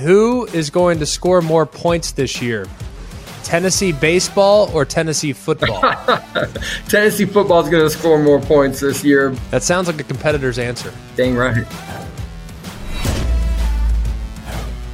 Who is going to score more points this year? Tennessee baseball or Tennessee football? Tennessee football is going to score more points this year. That sounds like a competitor's answer. Dang right.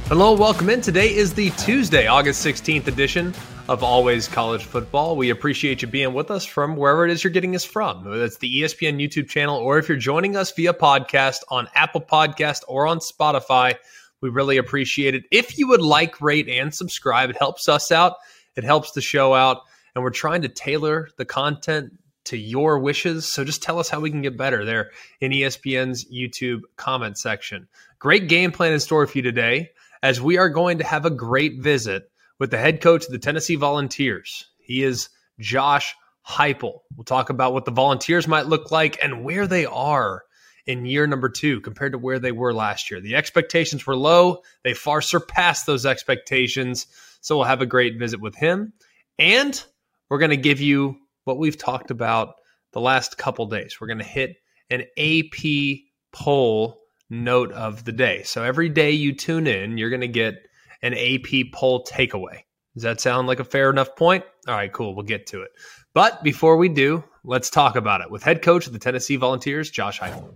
Hello, welcome in. Today is the Tuesday, August 16th edition of Always College Football. We appreciate you being with us from wherever it is you're getting us from. Whether it's the ESPN YouTube channel or if you're joining us via podcast on Apple Podcast or on Spotify. We really appreciate it. If you would like, rate, and subscribe, it helps us out. It helps the show out. And we're trying to tailor the content to your wishes. So just tell us how we can get better there in ESPN's YouTube comment section. Great game plan in store for you today, as we are going to have a great visit with the head coach of the Tennessee Volunteers. He is Josh Heupel. We'll talk about what the Volunteers might look like and where they are in year number two compared to where they were last year. The expectations were low, they far surpassed those expectations. So we'll have a great visit with him. And we're going to give you what we've talked about the last couple days. We're going to hit an AP poll note of the day. So every day you tune in, you're going to get an AP poll takeaway. Does that sound like a fair enough point? All right, cool. We'll get to it. But before we do, let's talk about it with head coach of the Tennessee Volunteers, Josh Heupel.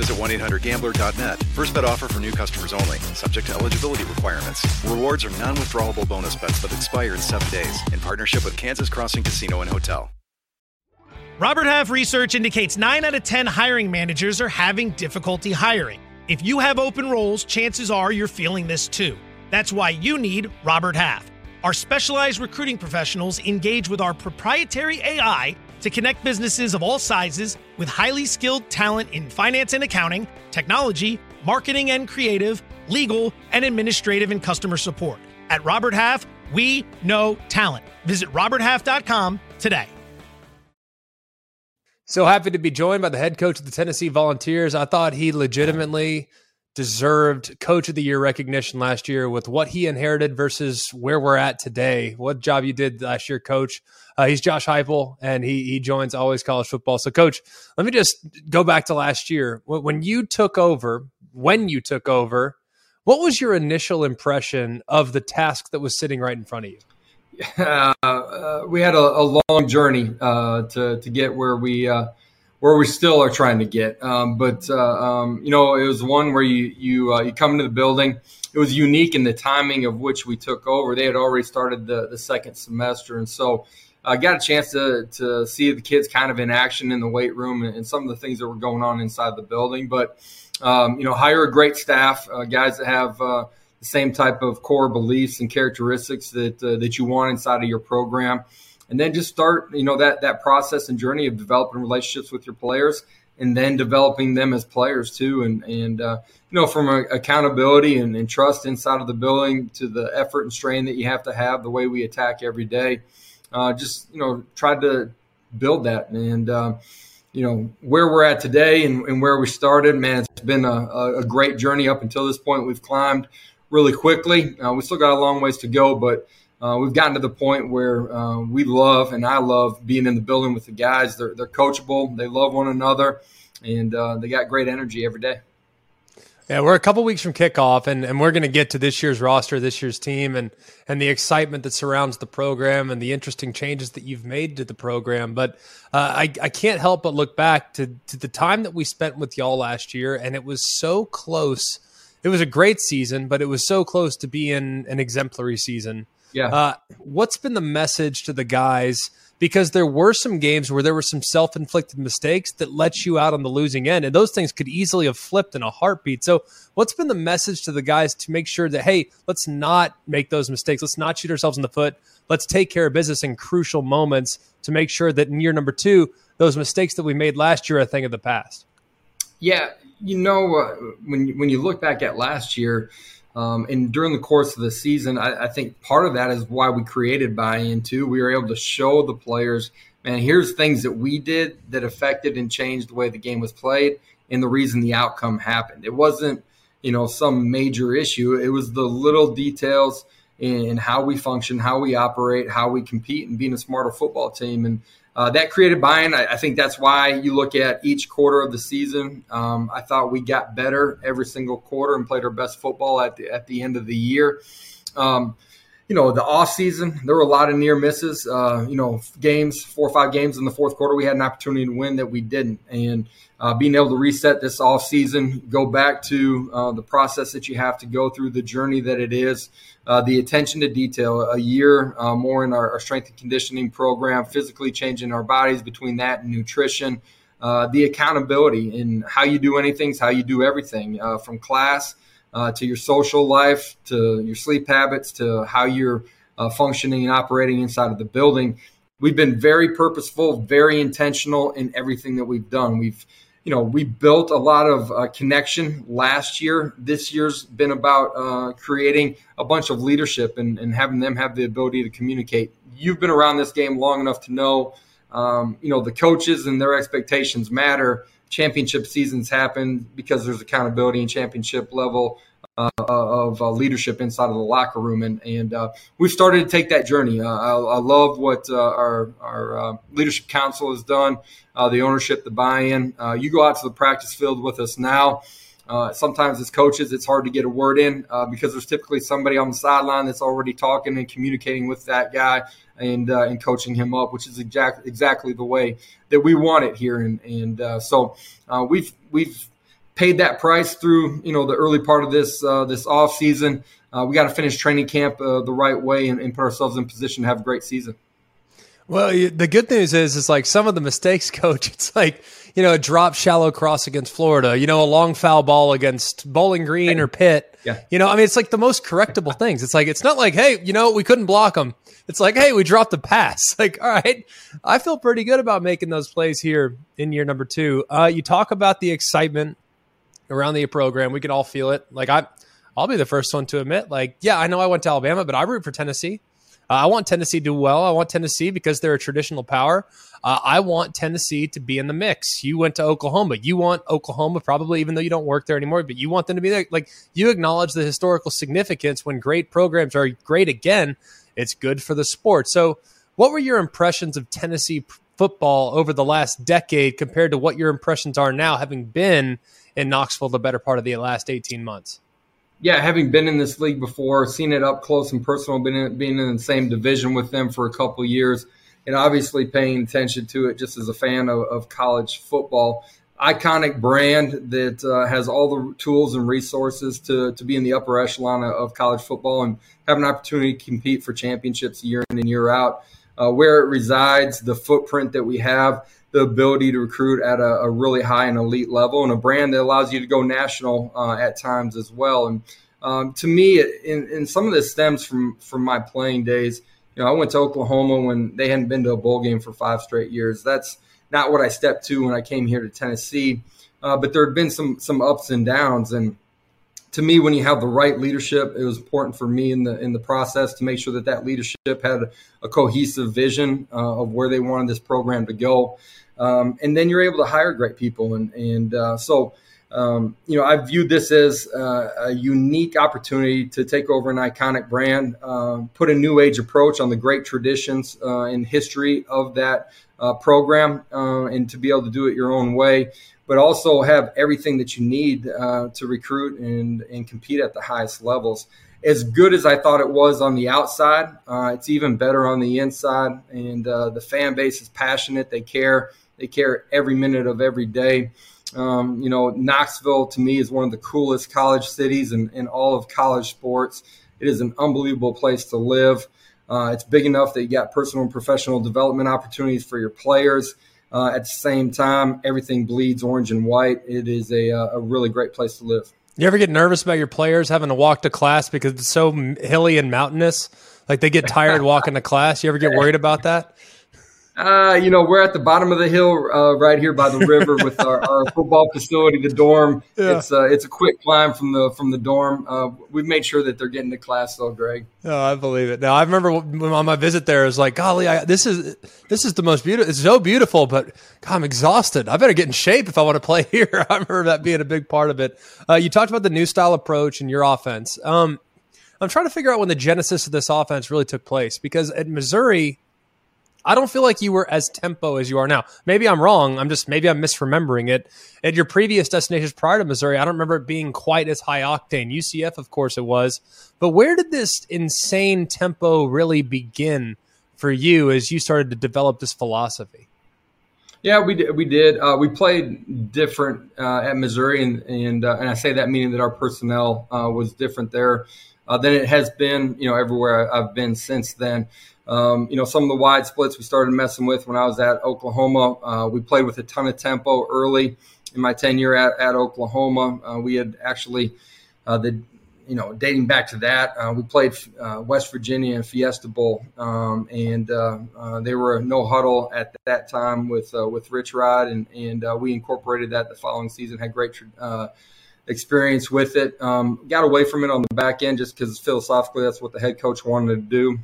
visit 1-800-GAMBLER.net. First bet offer for new customers only. Subject to eligibility requirements. Rewards are non-withdrawable bonus bets that expire in seven days. In partnership with Kansas Crossing Casino and Hotel. Robert Half research indicates 9 out of 10 hiring managers are having difficulty hiring. If you have open roles, chances are you're feeling this too. That's why you need Robert Half. Our specialized recruiting professionals engage with our proprietary AI to connect businesses of all sizes with highly skilled talent in finance and accounting, technology, marketing and creative, legal, and administrative and customer support. At Robert Half, we know talent. Visit RobertHalf.com today. So happy to be joined by the head coach of the Tennessee Volunteers. I thought he legitimately deserved coach of the year recognition last year with what he inherited versus where we're at today. What job you did last year, coach. Uh, he's Josh Heupel, and he he joins Always College Football. So, coach, let me just go back to last year when you took over. When you took over, what was your initial impression of the task that was sitting right in front of you? Uh, uh, we had a, a long journey uh, to to get where we uh, where we still are trying to get. Um, but uh, um, you know, it was one where you you you come into the building. It was unique in the timing of which we took over. They had already started the the second semester, and so I got a chance to to see the kids kind of in action in the weight room and, and some of the things that were going on inside the building. But um, you know, hire a great staff, uh, guys that have uh, the same type of core beliefs and characteristics that uh, that you want inside of your program. And then just start you know that that process and journey of developing relationships with your players and then developing them as players too. And and uh, you know from accountability and, and, trust inside of the building to the effort and strain that you have to have the way we attack every day uh, just you know tried to build that and uh, you know where we're at today and, and, where we started man it's been a, a, great journey up until this point we've climbed really quickly uh, we still got a long ways to go but uh, we've gotten to the point where uh, we love and I love being in the building with the guys. They're, they're coachable, they love one another, and uh, they got great energy every day. Yeah, we're a couple weeks from kickoff, and, and we're going to get to this year's roster, this year's team, and and the excitement that surrounds the program and the interesting changes that you've made to the program. But uh, I I can't help but look back to to the time that we spent with y'all last year, and it was so close. It was a great season, but it was so close to being an exemplary season. Yeah. Uh, what's been the message to the guys because there were some games where there were some self inflicted mistakes that let you out on the losing end. And those things could easily have flipped in a heartbeat. So, what's been the message to the guys to make sure that, hey, let's not make those mistakes? Let's not shoot ourselves in the foot. Let's take care of business in crucial moments to make sure that in year number two, those mistakes that we made last year are a thing of the past. Yeah, you know, uh, when when you look back at last year, um, and during the course of the season, I, I, think part of that is why we created buy-in too. We were able to show the players, man, here's things that we did that affected and changed the way the game was played and the reason the outcome happened. It wasn't, you know, some major issue. It was the little details in, how we function, how we operate, how we compete, and being a smarter football team. And uh, that created buy-in. I, I, think that's why you look at each quarter of the season. Um, I thought we got better every single quarter and played our best football at the at the end of the year. Um, you know, the off season, there were a lot of near misses. Uh, you know, games, four or five games in the fourth quarter, we had an opportunity to win that we didn't. And uh, being able to reset this off season, go back to uh, the process that you have to go through, the journey that it is, uh, the attention to detail, a year uh, more in our, our, strength and conditioning program, physically changing our bodies between that and nutrition, uh, the accountability in how you do anything, is how you do everything from class uh, to your social life, to your sleep habits, to how you're uh, functioning and operating inside of the building. We've been very purposeful, very intentional in everything that we've done. We've, you know, we built a lot of uh, connection last year. This year's been about uh, creating a bunch of leadership and, and having them have the ability to communicate. You've been around this game long enough to know, um, you know, the coaches and their expectations matter championship seasons happen because there's accountability and championship level uh, of uh, leadership inside of the locker room, and and uh, we've started to take that journey. Uh, I, I, love what uh, our our uh, leadership council has done, the ownership, the buy-in. you go out to the practice field with us now. Sometimes as coaches, it's hard to get a word in because there's typically somebody on the sideline that's already talking and communicating with that guy and uh, and coaching him up, which is exactly exactly the way that we want it here. And and uh, so uh, we've we've paid that price through you know the early part of this uh, this off season. Uh, we got to finish training camp uh, the right way and, and, put ourselves in position to have a great season. Well, the good news is, it's like some of the mistakes, coach. It's like you know, a drop shallow cross against Florida, you know, a long foul ball against Bowling Green or Pitt. Yeah. You know, I mean, it's like the most correctable things. It's like, it's not like, hey, you know, we couldn't block them. It's like, hey, we dropped the pass. Like, all right, I feel pretty good about making those plays here in year number two. Uh, you talk about the excitement around the program. We can all feel it. Like, I, I'll be the first one to admit, like, yeah, I know I went to Alabama, but I root for Tennessee. Uh, I want Tennessee to do well. I want Tennessee because they're a traditional power. Uh, I want Tennessee to be in the mix. You went to Oklahoma. You want Oklahoma, probably, even though you don't work there anymore, but you want them to be there. Like you acknowledge the historical significance when great programs are great again. It's good for the sport. So, what were your impressions of Tennessee football over the last decade compared to what your impressions are now, having been in Knoxville the better part of the last 18 months? Yeah, having been in this league before, seen it up close and personal, been in, being in the same division with them for a couple years, and obviously paying attention to it just as a fan of, of college football. Iconic brand that uh, has all the tools and resources to, to be in the upper echelon of college football and have an opportunity to compete for championships year in and year out. Uh, where it resides, the footprint that we have, the ability to recruit at a, a, really high and elite level, and a brand that allows you to go national uh, at times as well. And um, to me, in some of this stems from from my playing days. You know, I went to Oklahoma when they hadn't been to a bowl game for five straight years. That's not what I stepped to when I came here to Tennessee. Uh, but there had been some some ups and downs, and to me, when you have the right leadership, it was important for me in the in the process to make sure that that leadership had a, cohesive vision uh, of where they wanted this program to go. Um, and then you're able to hire great people. And, and uh, so, um, you know, I viewed this as uh, a unique opportunity to take over an iconic brand, uh, put a new age approach on the great traditions uh, and history of that uh, program, uh, and to be able to do it your own way, but also have everything that you need to recruit and, and compete at the highest levels as good as I thought it was on the outside, uh, it's even better on the inside. And uh, the fan base is passionate; they care. They care every minute of every day. Um, you know, Knoxville to me is one of the coolest college cities in, in all of college sports. It is an unbelievable place to live. Uh, it's big enough that you got personal and professional development opportunities for your players. Uh, at the same time, everything bleeds orange and white. It is a, uh, a really great place to live. You ever get nervous about your players having to walk to class because it's so hilly and mountainous? Like they get tired walking to class. You ever get worried about that? Uh, you know, we're at the bottom of the hill uh, right here by the river with our, our, football facility, the dorm. Yeah. It's uh, it's a quick climb from the from the dorm. Uh, we've made sure that they're getting to class though, Greg. Oh, I believe it. Now I remember on my visit there, it was like, golly, I, this is this is the most beautiful. It's so beautiful, but God, I'm exhausted. I better get in shape if I want to play here. I remember that being a big part of it. Uh, you talked about the new style approach and your offense. Um, I'm trying to figure out when the genesis of this offense really took place because at Missouri I don't feel like you were as tempo as you are now. Maybe I'm wrong. I'm just maybe I'm misremembering it. At your previous destinations prior to Missouri, I don't remember it being quite as high octane. UCF, of course, it was. But where did this insane tempo really begin for you as you started to develop this philosophy? Yeah, we did. We did. Uh, we played different uh, at Missouri, and and, uh, and I say that meaning that our personnel uh, was different there uh, than it has been, you know, everywhere I've been since then. Um, you know, some of the wide splits we started messing with when I was at Oklahoma. Uh, we played with a ton of tempo early in my tenure at, at Oklahoma. Uh, we had actually, uh, the, you know, dating back to that, uh, we played uh, West Virginia and Fiesta Bowl, um, and uh, they were no huddle at that time with with Rich Rod, and and we incorporated that the following season. Had great experience with it. Um, got away from it on the back end just because philosophically that's what the head coach wanted to do.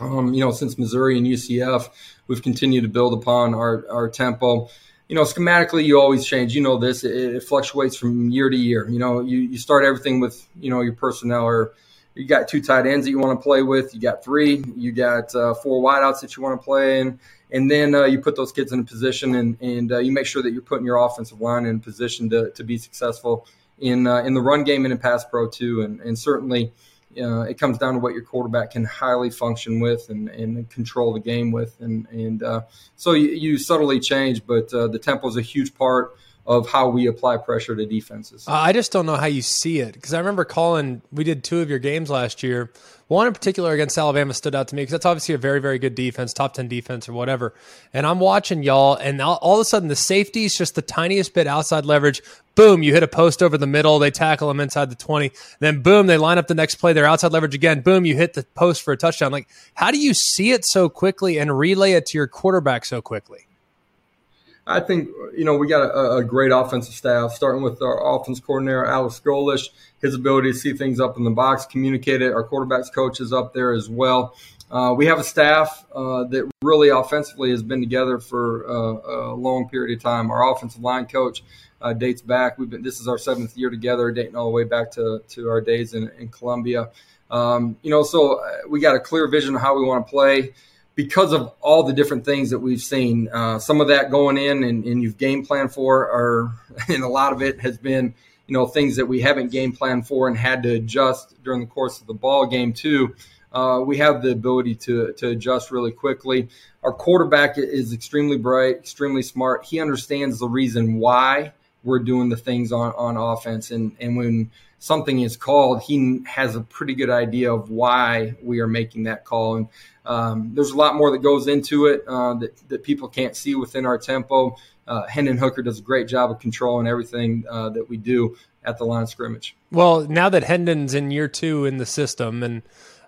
Um, you know, since Missouri and UCF, we've continued to build upon our, our tempo. You know, schematically, you always change. You know this; it, it fluctuates from year to year. You know, you, you start everything with you know your personnel, or you got two tight ends that you want to play with. You got three. You got uh, four wideouts that you want to play in, and then uh, you put those kids in a position, and and uh, you make sure that you're putting your offensive line in position to to be successful in uh, in the run game and in pass pro too, and and certainly uh, it comes down to what your quarterback can highly function with and, and control the game with. And, and uh, so you, you, subtly change, but uh, the tempo is a huge part of how we apply pressure to defenses. I just don't know how you see it because I remember calling, we did two of your games last year. One in particular against Alabama stood out to me because that's obviously a very, very good defense, top 10 defense or whatever. And I'm watching y'all, and all, all of a sudden the safety is just the tiniest bit outside leverage. Boom, you hit a post over the middle. They tackle them inside the 20. Then boom, they line up the next play. They're outside leverage again. Boom, you hit the post for a touchdown. Like, how do you see it so quickly and relay it to your quarterback so quickly? I think you know we got a, a, great offensive staff, starting with our offense coordinator Alex Golesh. His ability to see things up in the box, communicate it. Our quarterbacks coach is up there as well. Uh, we have a staff uh, that really offensively has been together for uh, a long period of time. Our offensive line coach uh, dates back. We've been this is our seventh year together, dating all the way back to to our days in, in Columbia. Um, you know, so uh, we got a clear vision of how we want to play because of all the different things that we've seen, uh, some of that going in and, and, you've game planned for, or and a lot of it has been, you know, things that we haven't game planned for and had to adjust during the course of the ball game too. Uh, we have the ability to to adjust really quickly. Our quarterback is extremely bright, extremely smart. He understands the reason why we're doing the things on on offense, and and when something is called, he has a pretty good idea of why we are making that call. And um, there's a lot more that goes into it uh, that, that people can't see within our tempo. Uh, Hendon Hooker does a great job of controlling everything uh, that we do at the line of scrimmage. Well, now that Hendon's in year two in the system, and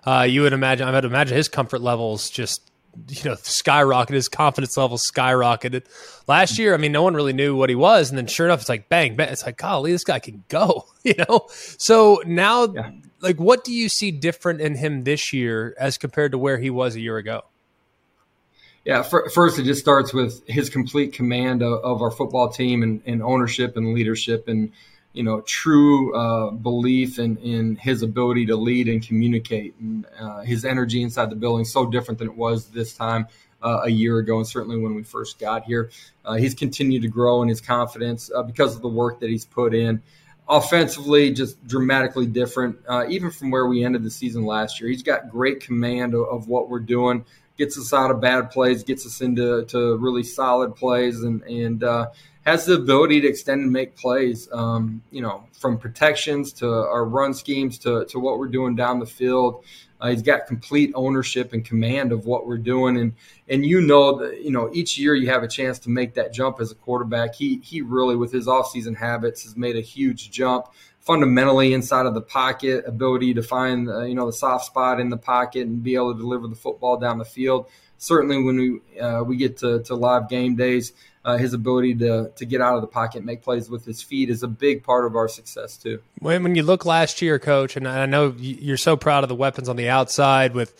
uh, you would imagine, I would imagine his comfort levels just you know skyrocketed his confidence level skyrocketed. Last year i mean no one really knew what he was and then sure enough it's like bang bang it's like golly this guy can go you know? So now yeah. like what do you see different in him this year as compared to where he was a year ago? Yeah first it just starts with his complete command of, of our football team and, and ownership and leadership and you know, true uh, belief in, in his ability to lead and communicate. And uh, his energy inside the building so different than it was this time uh, a year ago, and certainly when we first got here. Uh, he's continued to grow in his confidence uh, because of the work that he's put in. Offensively, just dramatically different, uh, even from where we ended the season last year. He's got great command of, of what we're doing gets us out of bad plays, gets us into to really solid plays, and and uh, has the ability to extend and make plays. Um, you know, from protections to our run schemes to to what we're doing down the field. Uh, he's got complete ownership and command of what we're doing, and and you know that you know each year you have a chance to make that jump as a quarterback. He he really with his offseason habits has made a huge jump fundamentally inside of the pocket, ability to find uh, you know the soft spot in the pocket and be able to deliver the football down the field. Certainly, when we uh, we get to, to live game days, uh, his ability to to get out of the pocket, make plays with his feet, is a big part of our success too. When, when you look last year, coach, and I know you're so proud of the weapons on the outside with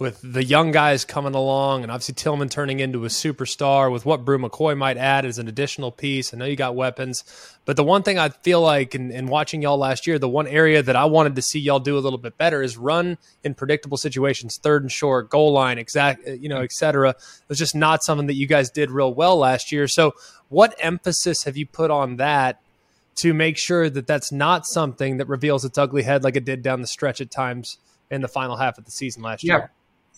with the young guys coming along, and obviously Tillman turning into a superstar with what Bru McCoy might add as an additional piece. I know you got weapons, but the one thing I feel like in, in, watching y'all last year, the one area that I wanted to see y'all do a little bit better is run in predictable situations, third and short, goal line, exact, you know, et cetera. It was just not something that you guys did real well last year. So, what emphasis have you put on that? To make sure that that's not something that reveals its ugly head like it did down the stretch at times in the final half of the season last yeah. year.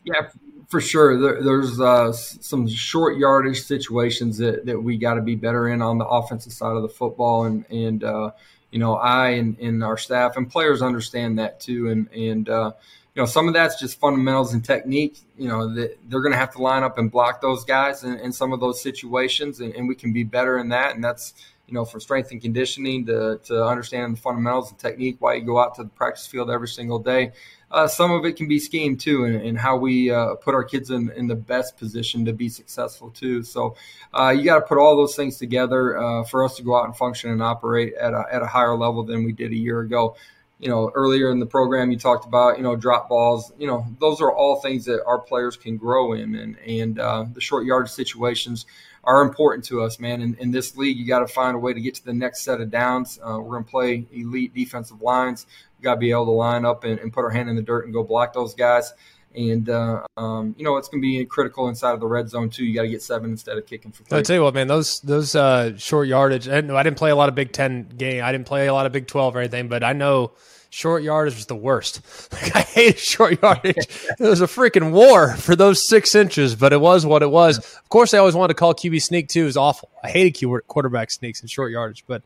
Yeah, for sure. There, there's uh, some short yardage situations that, that we got to be better in on the offensive side of the football, and and uh, you know I and, and our staff and players understand that too, and and uh, you know some of that's just fundamentals and technique. You know that they're going to have to line up and block those guys in, in some of those situations, and, and we can be better in that, and that's you know, from strength and conditioning to, to understand the fundamentals and technique, why you go out to the practice field every single day uh, some of it can be scheme too, and, and how we uh, put our kids in, in the best position to be successful too. So uh, you got to put all those things together uh, for us to go out and function and operate at a, at a higher level than we did a year ago. You know, earlier in the program, you talked about you know drop balls. You know, those are all things that our players can grow in, and and uh, the short yardage situations are important to us, man. In, in this league, you got to find a way to get to the next set of downs. Uh, we're going to play elite defensive lines. We got to be able to line up and, and, put our hand in the dirt and go block those guys. And uh, um, you know it's going to be critical inside of the red zone too. You got to get seven instead of kicking for. Three. I tell you what, man, those those uh, short yardage. I didn't play a lot of Big Ten game. I didn't play a lot of Big Twelve or anything, but I know short yardage was the worst. Like, I hated short yardage. it was a freaking war for those six inches, but it was what it was. Of course, I always wanted to call QB sneak too. It was awful. I hated quarterback sneaks and short yardage, but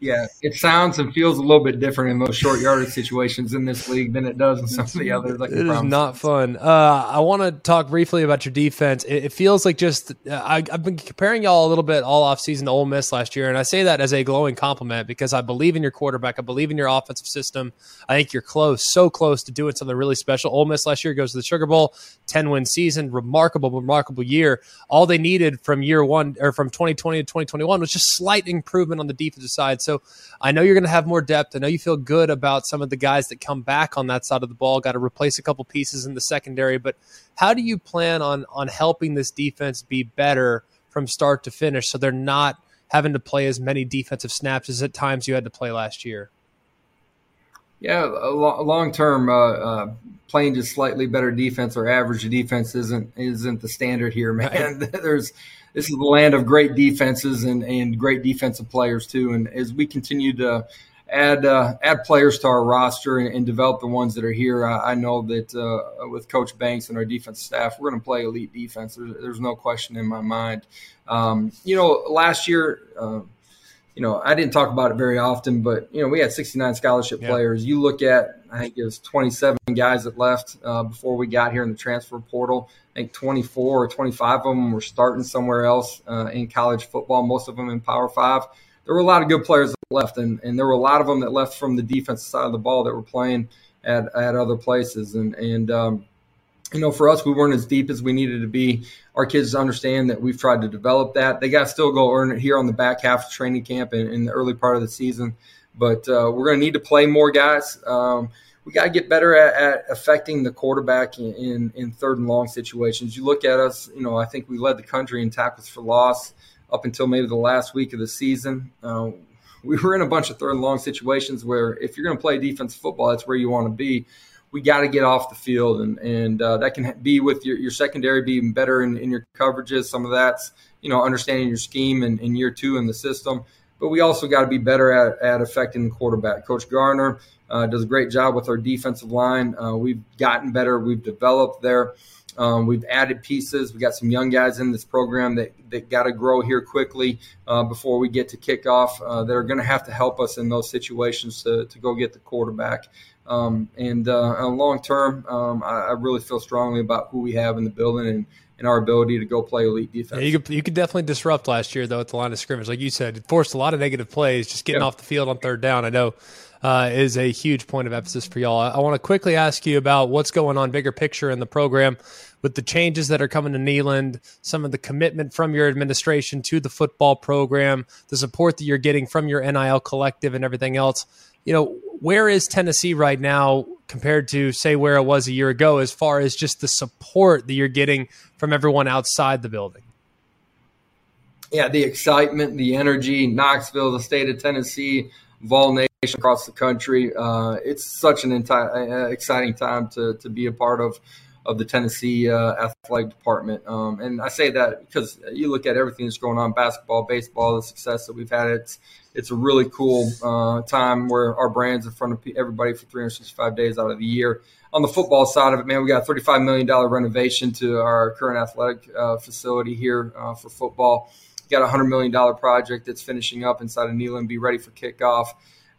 yeah, it sounds and feels a little bit different in those short yardage situations in this league than it does in some of the others. Like it is not fun. Uh, I want to talk briefly about your defense. It, it feels like just uh, I, have been comparing y'all a little bit all off season to Ole Miss last year, and I say that as a glowing compliment because I believe in your quarterback. I believe in your offensive system. I think you're close, so close to doing something really special. Ole Miss last year goes to the Sugar Bowl, ten win season, remarkable, remarkable year. All they needed from year one or from 2020 to 2021 was just slight improvement on the defensive side. So I know you're going to have more depth. I know you feel good about some of the guys that come back on that side of the ball. Got to replace a couple pieces in the secondary, but how do you plan on on helping this defense be better from start to finish so they're not having to play as many defensive snaps as at times you had to play last year? Yeah, long term, uh, uh, playing just slightly better defense or average defense isn't isn't the standard here, man. There's this is the land of great defenses and, and great defensive players too. And as we continue to add uh, add players to our roster and, and, develop the ones that are here, I, I know that uh, with Coach Banks and our defense staff, we're going to play elite defense. There's, there's, no question in my mind. Um, you know, last year. Uh, you know, I didn't talk about it very often, but you know, we had 69 scholarship yeah. players. You look at, I think it was 27 guys that left uh, before we got here in the transfer portal. I think 24 or 25 of them were starting somewhere else uh, in college football, most of them in Power Five. There were a lot of good players that left, and, and there were a lot of them that left from the defensive side of the ball that were playing at, at other places. And, and um, you know, for us, we weren't as deep as we needed to be. Our kids understand that we've tried to develop that. They got to still go earn it here on the back half of training camp and in the early part of the season. But uh, we're going to need to play more guys. Um, we got to get better at, at, affecting the quarterback in, in, third and long situations. You look at us, you know, I think we led the country in tackles for loss up until maybe the last week of the season. Uh, we were in a bunch of third and long situations where if you're going to play defense football, that's where you want to be. We got to get off the field, and and uh, that can be with your, your secondary being better in, in your coverages. Some of that's you know understanding your scheme in, in year two in the system but we also got to be better at, at affecting the quarterback. Coach Garner uh, does a great job with our defensive line. Uh, we've gotten better. We've developed there. Um, we've added pieces. We got some young guys in this program that, that got to grow here quickly uh, before we get to kickoff. Uh, that are going to have to help us in those situations to, to go get the quarterback. Um, and uh, long term, um, I, I, really feel strongly about who we have in the building and, and our ability to go play elite defense. Yeah, you, could, you could definitely disrupt last year, though, at the line of scrimmage. Like you said, it forced a lot of negative plays just getting off the field on third down. I know uh, is a huge point of emphasis for y'all. I, I want to quickly ask you about what's going on, bigger picture in the program with the changes that are coming to Neyland, some of the commitment from your administration to the football program, the support that you're getting from your NIL collective, and everything else. You know, where is Tennessee right now compared to, say, where it was a year ago, as far as just the support that you're getting from everyone outside the building? Yeah, the excitement, the energy, Knoxville, the state of Tennessee, Vol across the country. Uh, it's such an entire, uh, exciting time to, to be a part of of the Tennessee uh, athletic department. Um, and I say that because you look at everything that's going on basketball, baseball, the success that we've had. It's it's a really cool uh, time where our brand's in front of everybody for 365 days out of the year. On the football side of it, man, we got a $35 million renovation to our current athletic uh, facility here uh, for football. got a $100 million project that's finishing up inside of Neyland, be ready for kickoff.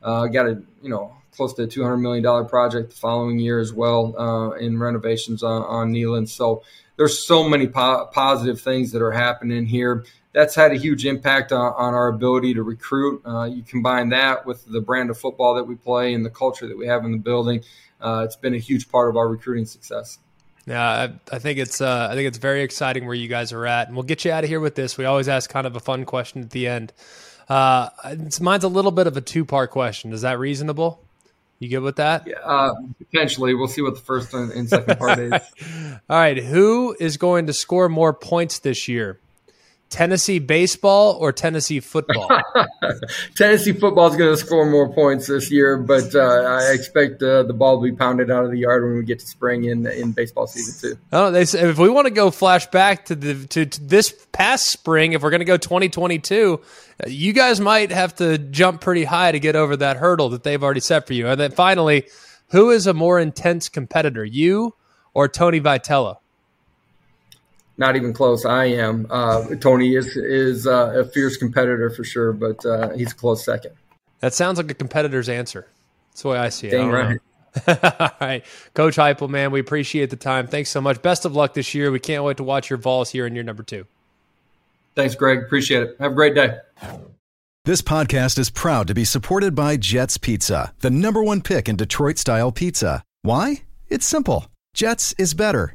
Uh, got a you know close to two hundred million dollar project the following year as well uh, in renovations on, on Neyland. So there's so many po- positive things that are happening here. That's had a huge impact on, on our ability to recruit. Uh, you combine that with the brand of football that we play and the culture that we have in the building. Uh, it's been a huge part of our recruiting success. Yeah, I, I think it's uh, I think it's very exciting where you guys are at, and we'll get you out of here with this. We always ask kind of a fun question at the end. Uh, it's mine's a little bit of a two part question. Is that reasonable? You good with that? Yeah, uh, potentially. We'll see what the first and second part is. All right. Who is going to score more points this year? Tennessee baseball or Tennessee football? Tennessee football is going to score more points this year, but uh, I expect uh, the ball to be pounded out of the yard when we get to spring in in baseball season too. Oh, they say if we want to go flash back to the to, to this past spring, if we're going to go 2022, you guys might have to jump pretty high to get over that hurdle that they've already set for you. And then finally, who is a more intense competitor, you or Tony Vitello? Not even close. I am. Uh, Tony is is uh, a fierce competitor for sure, but uh, he's a close second. That sounds like a competitor's answer. That's the way I see it. Dang right. All right, Coach Heupel, man, we appreciate the time. Thanks so much. Best of luck this year. We can't wait to watch your Vols here in year number two. Thanks, Greg. Appreciate it. Have a great day. This podcast is proud to be supported by Jets Pizza, the number one pick in Detroit style pizza. Why? It's simple. Jets is better.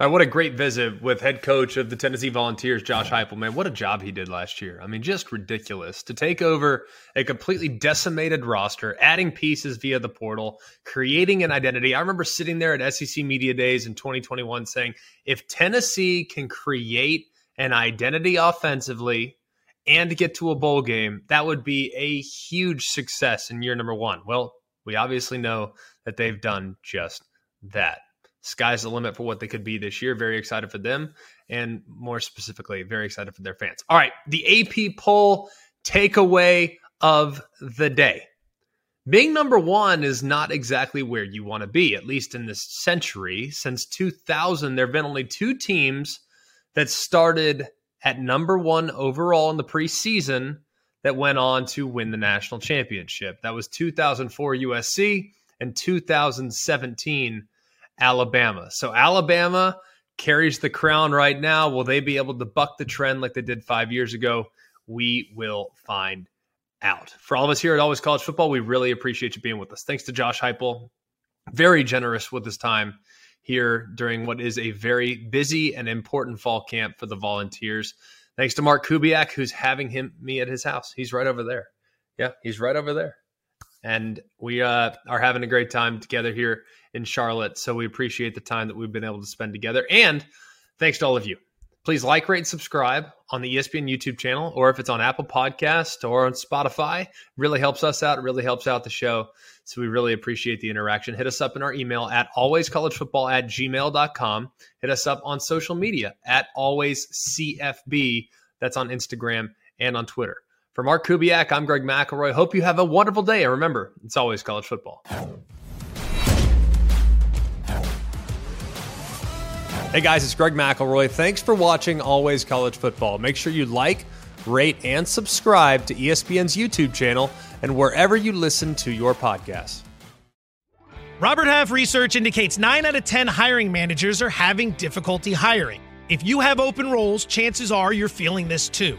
Right, what a great visit with head coach of the Tennessee Volunteers, Josh Heupel. Man, what a job he did last year. I mean, just ridiculous to take over a completely decimated roster, adding pieces via the portal, creating an identity. I remember sitting there at SEC Media Days in 2021 saying, if Tennessee can create an identity offensively and get to a bowl game, that would be a huge success in year number one. Well, we obviously know that they've done just that sky's the limit for what they could be this year. Very excited for them, and more specifically, very excited for their fans. All right, the AP poll takeaway of the day. Being number one is not exactly where you want to be, at least in this century. Since 2000, there have been only two teams that started at number one overall in the preseason that went on to win the national championship. That was 2004 USC and 2017 Alabama. So Alabama carries the crown right now. Will they be able to buck the trend like they did five years ago? We will find out. For all of us here at Always College Football, we really appreciate you being with us. Thanks to Josh Heupel, very generous with his time here during what is a very busy and important fall camp for the Volunteers. Thanks to Mark Kubiak, who's having him me at his house. He's right over there. Yeah, he's right over there. And we uh, are having a great time together here in Charlotte. So we appreciate the time that we've been able to spend together. And Thanks to all of you. Please like, rate, and subscribe on the ESPN YouTube channel, or if it's on Apple Podcast or on Spotify, it really helps us out. It really helps out the show. So we really appreciate the interaction. Hit us up in our email at alwayscollegefootball at gmail.com. Hit us up on social media at alwayscfb. That's on Instagram and on Twitter. For Mark Kubiak, I'm Greg McElroy. Hope you have a wonderful day. And remember, it's always college football. Hey guys, it's Greg McElroy. Thanks for watching Always College Football. Make sure you like, rate, and subscribe to ESPN's YouTube channel and wherever you listen to your podcasts. Robert Half research indicates 9 out of 10 hiring managers are having difficulty hiring. If you have open roles, chances are you're feeling this too.